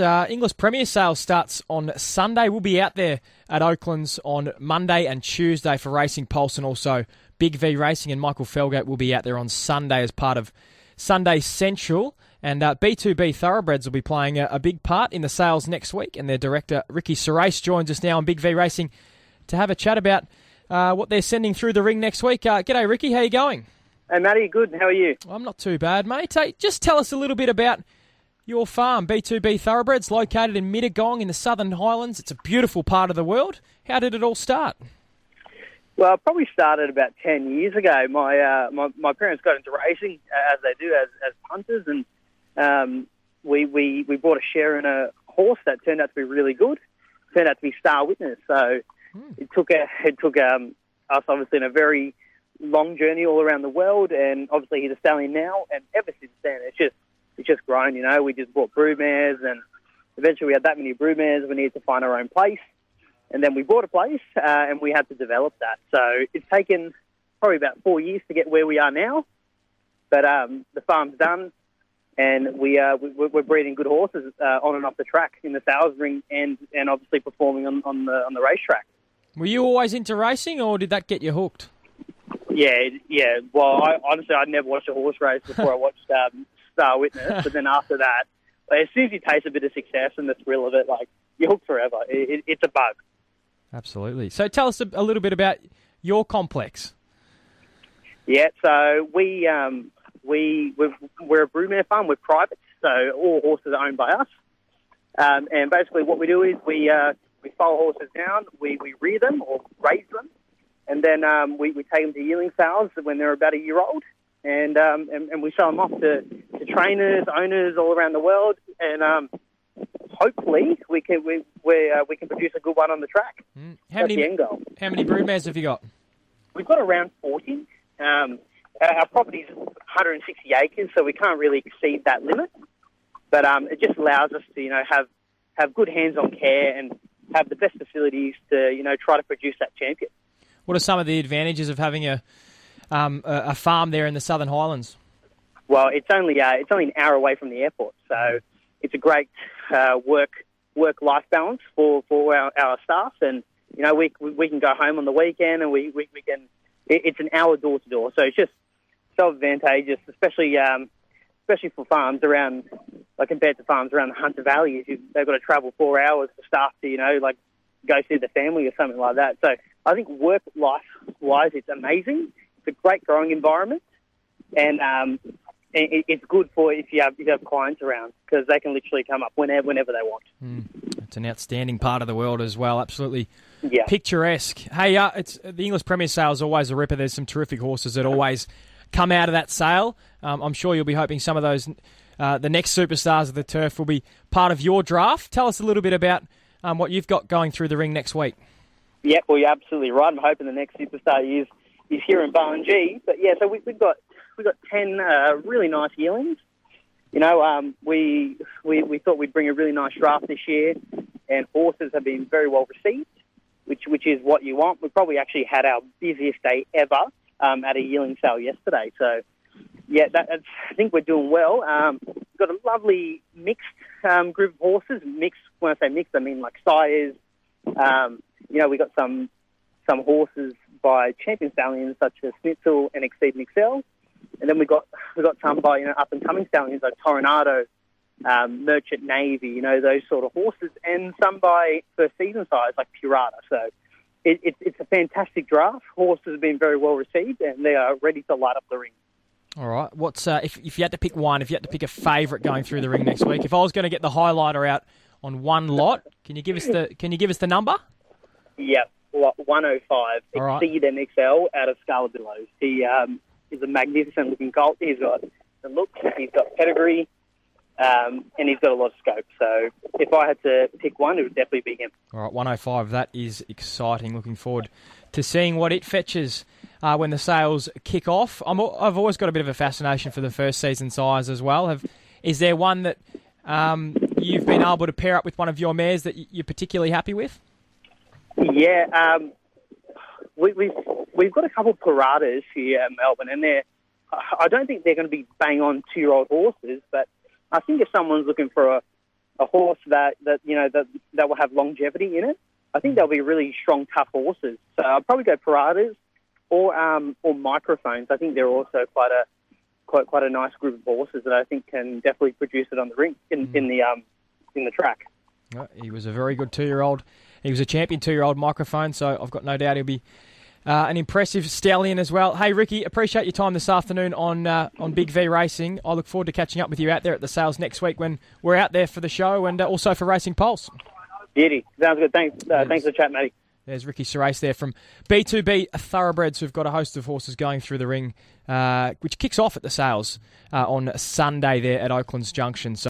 uh, Inglis Premier Sales starts on Sunday. We'll be out there at Oaklands on Monday and Tuesday for Racing Pulse and also Big V Racing. And Michael Felgate will be out there on Sunday as part of Sunday Central. And uh, B2B Thoroughbreds will be playing a, a, big part in the sales next week. And their director, Ricky Serace, joins us now on Big V Racing to have a chat about uh, what they're sending through the ring next week. Uh, g'day, Ricky. How you going? Hey, Matty. Good. How are you? I'm not too bad, mate. Hey, just tell us a little bit about your farm, B2B Thoroughbreds, located in Mittagong in the Southern Highlands. It's a beautiful part of the world. How did it all start? Well, it probably started about 10 years ago. My, uh, my, my parents got into racing, uh, as they do, as, as punters, and um, we, we, we bought a share in a horse that turned out to be really good. Turned out to be Star Witness. So hmm. it took a, it took um, us obviously in a very long journey all around the world, and obviously he's a stallion now. And ever since then, it's just it's just grown. You know, we just bought broodmares, and eventually we had that many broodmares. We needed to find our own place, and then we bought a place, uh, and we had to develop that. So it's taken probably about four years to get where we are now, but um, the farm's done and we, uh, we we're breeding good horses uh, on and off the track in the sales ring, and and obviously performing on, on the on the racetrack. Were you always into racing, or did that get you hooked? Yeah, yeah. Well, I, honestly, I'd never watched a horse race before I watched um, Star Witness, but then after that, as soon as you taste a bit of success and the thrill of it, like you're hooked forever. It, it, it's a bug. Absolutely. So tell us a, a, little bit about your complex. Yeah, so we um, we we're a broodmare farm. We're private, so all horses are owned by us. Um, and basically, what we do is we uh, we foal horses down, we, we rear them or raise them, and then um, we, we take them to yearling sales when they're about a year old, and um, and, and, we sell them off to, to trainers, owners all around the world, and um, hopefully we can we we, uh, we can produce a good one on the track. Mm. How That's many How many broodmares have you got? We've got around forty. Um, our property's 160 acres, so we can't really exceed that limit. But um, it just allows us to, you know, have have good hands-on care and have the best facilities to, you know, try to produce that champion. What are some of the advantages of having a um, a farm there in the Southern Highlands? Well, it's only uh, it's only an hour away from the airport, so it's a great uh, work work life balance for for our, our staff, and you know we we can go home on the weekend, and we we, we can. It's an hour door to door, so it's just so advantageous, especially um, especially for farms around, like compared to farms around the Hunter Valley. They've got to travel four hours for staff to, you know, like go see the family or something like that. So I think work life wise, it's amazing. It's a great growing environment, and um, it, it's good for if you have if you have clients around because they can literally come up whenever whenever they want. Mm. It's an outstanding part of the world as well. Absolutely. Yeah. Picturesque. Hey, uh, it's the Inglis Premier Sale is always a ripper. There's some terrific horses that always come out of that sale. Um, I'm sure you'll be hoping some of those, uh, the next superstars of the turf, will be part of your draft. Tell us a little bit about um, what you've got going through the ring next week. Yeah, well, you're absolutely right. I'm hoping the next superstar is is here in G. But yeah, so we, have got we've got ten uh, really nice yearlings. You know, um, we, we we thought we'd bring a really nice draft this year, and horses have been very well received, which which is what you want. We probably actually had our busiest day ever um, at a yearling sale yesterday. So, yeah, that, I think we're doing well. Um, we've got a lovely mixed um, group of horses. Mixed, when I say mixed, I mean like sires. Um, you know, we got some some horses by champion stallions such as Snitzel and Exceed and Excel. And then we got we got some by you know up and coming stallions like Toronado, um, Merchant Navy, you know those sort of horses, and some by first season size like Pierata. So it, it, it's a fantastic draft. Horses have been very well received, and they are ready to light up the ring. All right. What's uh, if if you had to pick one? If you had to pick a favourite going through the ring next week? If I was going to get the highlighter out on one lot, can you give us the can you give us the number? Yep, 105. All right. Exceed Excel out of Scarlet Billows. He um, is a magnificent looking colt. He's got the look. He's got pedigree. Um, and he's got a lot of scope. So if I had to pick one, it would definitely be him. All right, 105. That is exciting. Looking forward to seeing what it fetches uh, when the sales kick off. i have always got a bit of a fascination for the first season size as well. Have, is there one that um, you've been able to pair up with one of your mares that you're particularly happy with? Yeah, um, we, we've we've got a couple of Pieratas here in Melbourne, and they're I don't think they're going to be bang on two year old horses, but I think if someone's looking for a, a horse that, that you know that that will have longevity in it. I think they'll be really strong, tough horses. So I'll probably go Pieratas or um, or microphones. I think they're also quite a quite quite a nice group of horses that I think can definitely produce it on the ring in, mm. in the um, in the track. He was a very good two-year-old. He was a champion two-year-old microphone, so I've got no doubt he'll be uh, an impressive stallion as well. Hey, Ricky, appreciate your time this afternoon on uh, on Big V Racing. I look forward to catching up with you out there at the sales next week when we're out there for the show and uh, also for Racing Pulse. Beauty. Sounds good. Thanks. Uh, thanks for the chat, Matty. There's Ricky Serace there from B2B Thoroughbreds, who've got a host of horses going through the ring, uh, which kicks off at the sales uh, on Sunday there at Oaklands Junction. So